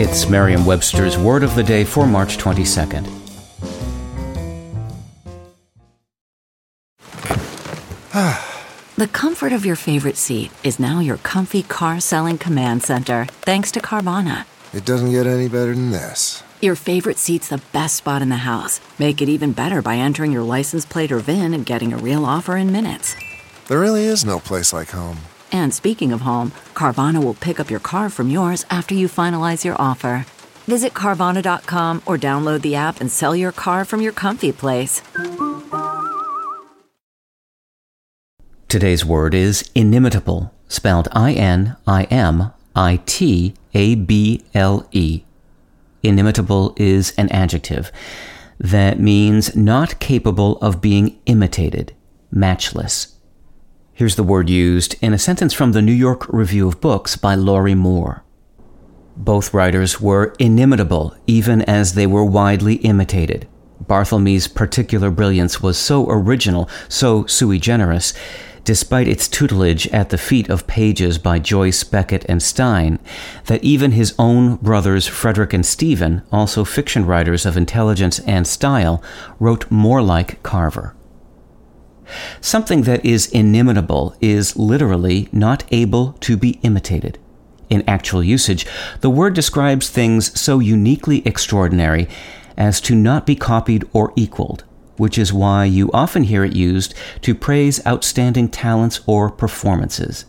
It's Merriam Webster's Word of the Day for March 22nd. the comfort of your favorite seat is now your comfy car selling command center, thanks to Carvana. It doesn't get any better than this. Your favorite seat's the best spot in the house. Make it even better by entering your license plate or VIN and getting a real offer in minutes. There really is no place like home. And speaking of home, Carvana will pick up your car from yours after you finalize your offer. Visit Carvana.com or download the app and sell your car from your comfy place. Today's word is inimitable, spelled I N I M I T A B L E. Inimitable is an adjective that means not capable of being imitated, matchless. Here's the word used in a sentence from the New York Review of Books by Lorrie Moore. Both writers were inimitable, even as they were widely imitated. Barthelme's particular brilliance was so original, so sui generis, despite its tutelage at the feet of pages by Joyce, Beckett, and Stein, that even his own brothers Frederick and Stephen, also fiction writers of intelligence and style, wrote more like Carver. Something that is inimitable is literally not able to be imitated. In actual usage, the word describes things so uniquely extraordinary as to not be copied or equaled, which is why you often hear it used to praise outstanding talents or performances.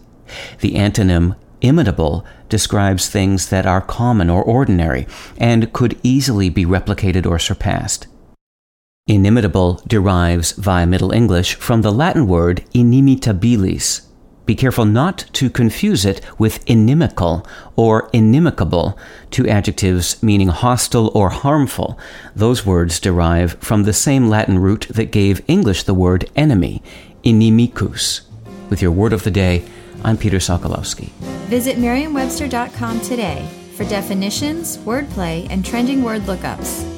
The antonym imitable describes things that are common or ordinary and could easily be replicated or surpassed. Inimitable derives via Middle English from the Latin word inimitabilis. Be careful not to confuse it with inimical or inimicable, two adjectives meaning hostile or harmful. Those words derive from the same Latin root that gave English the word enemy, inimicus. With your word of the day, I'm Peter Sokolowski. Visit merriam-webster.com today for definitions, wordplay, and trending word lookups.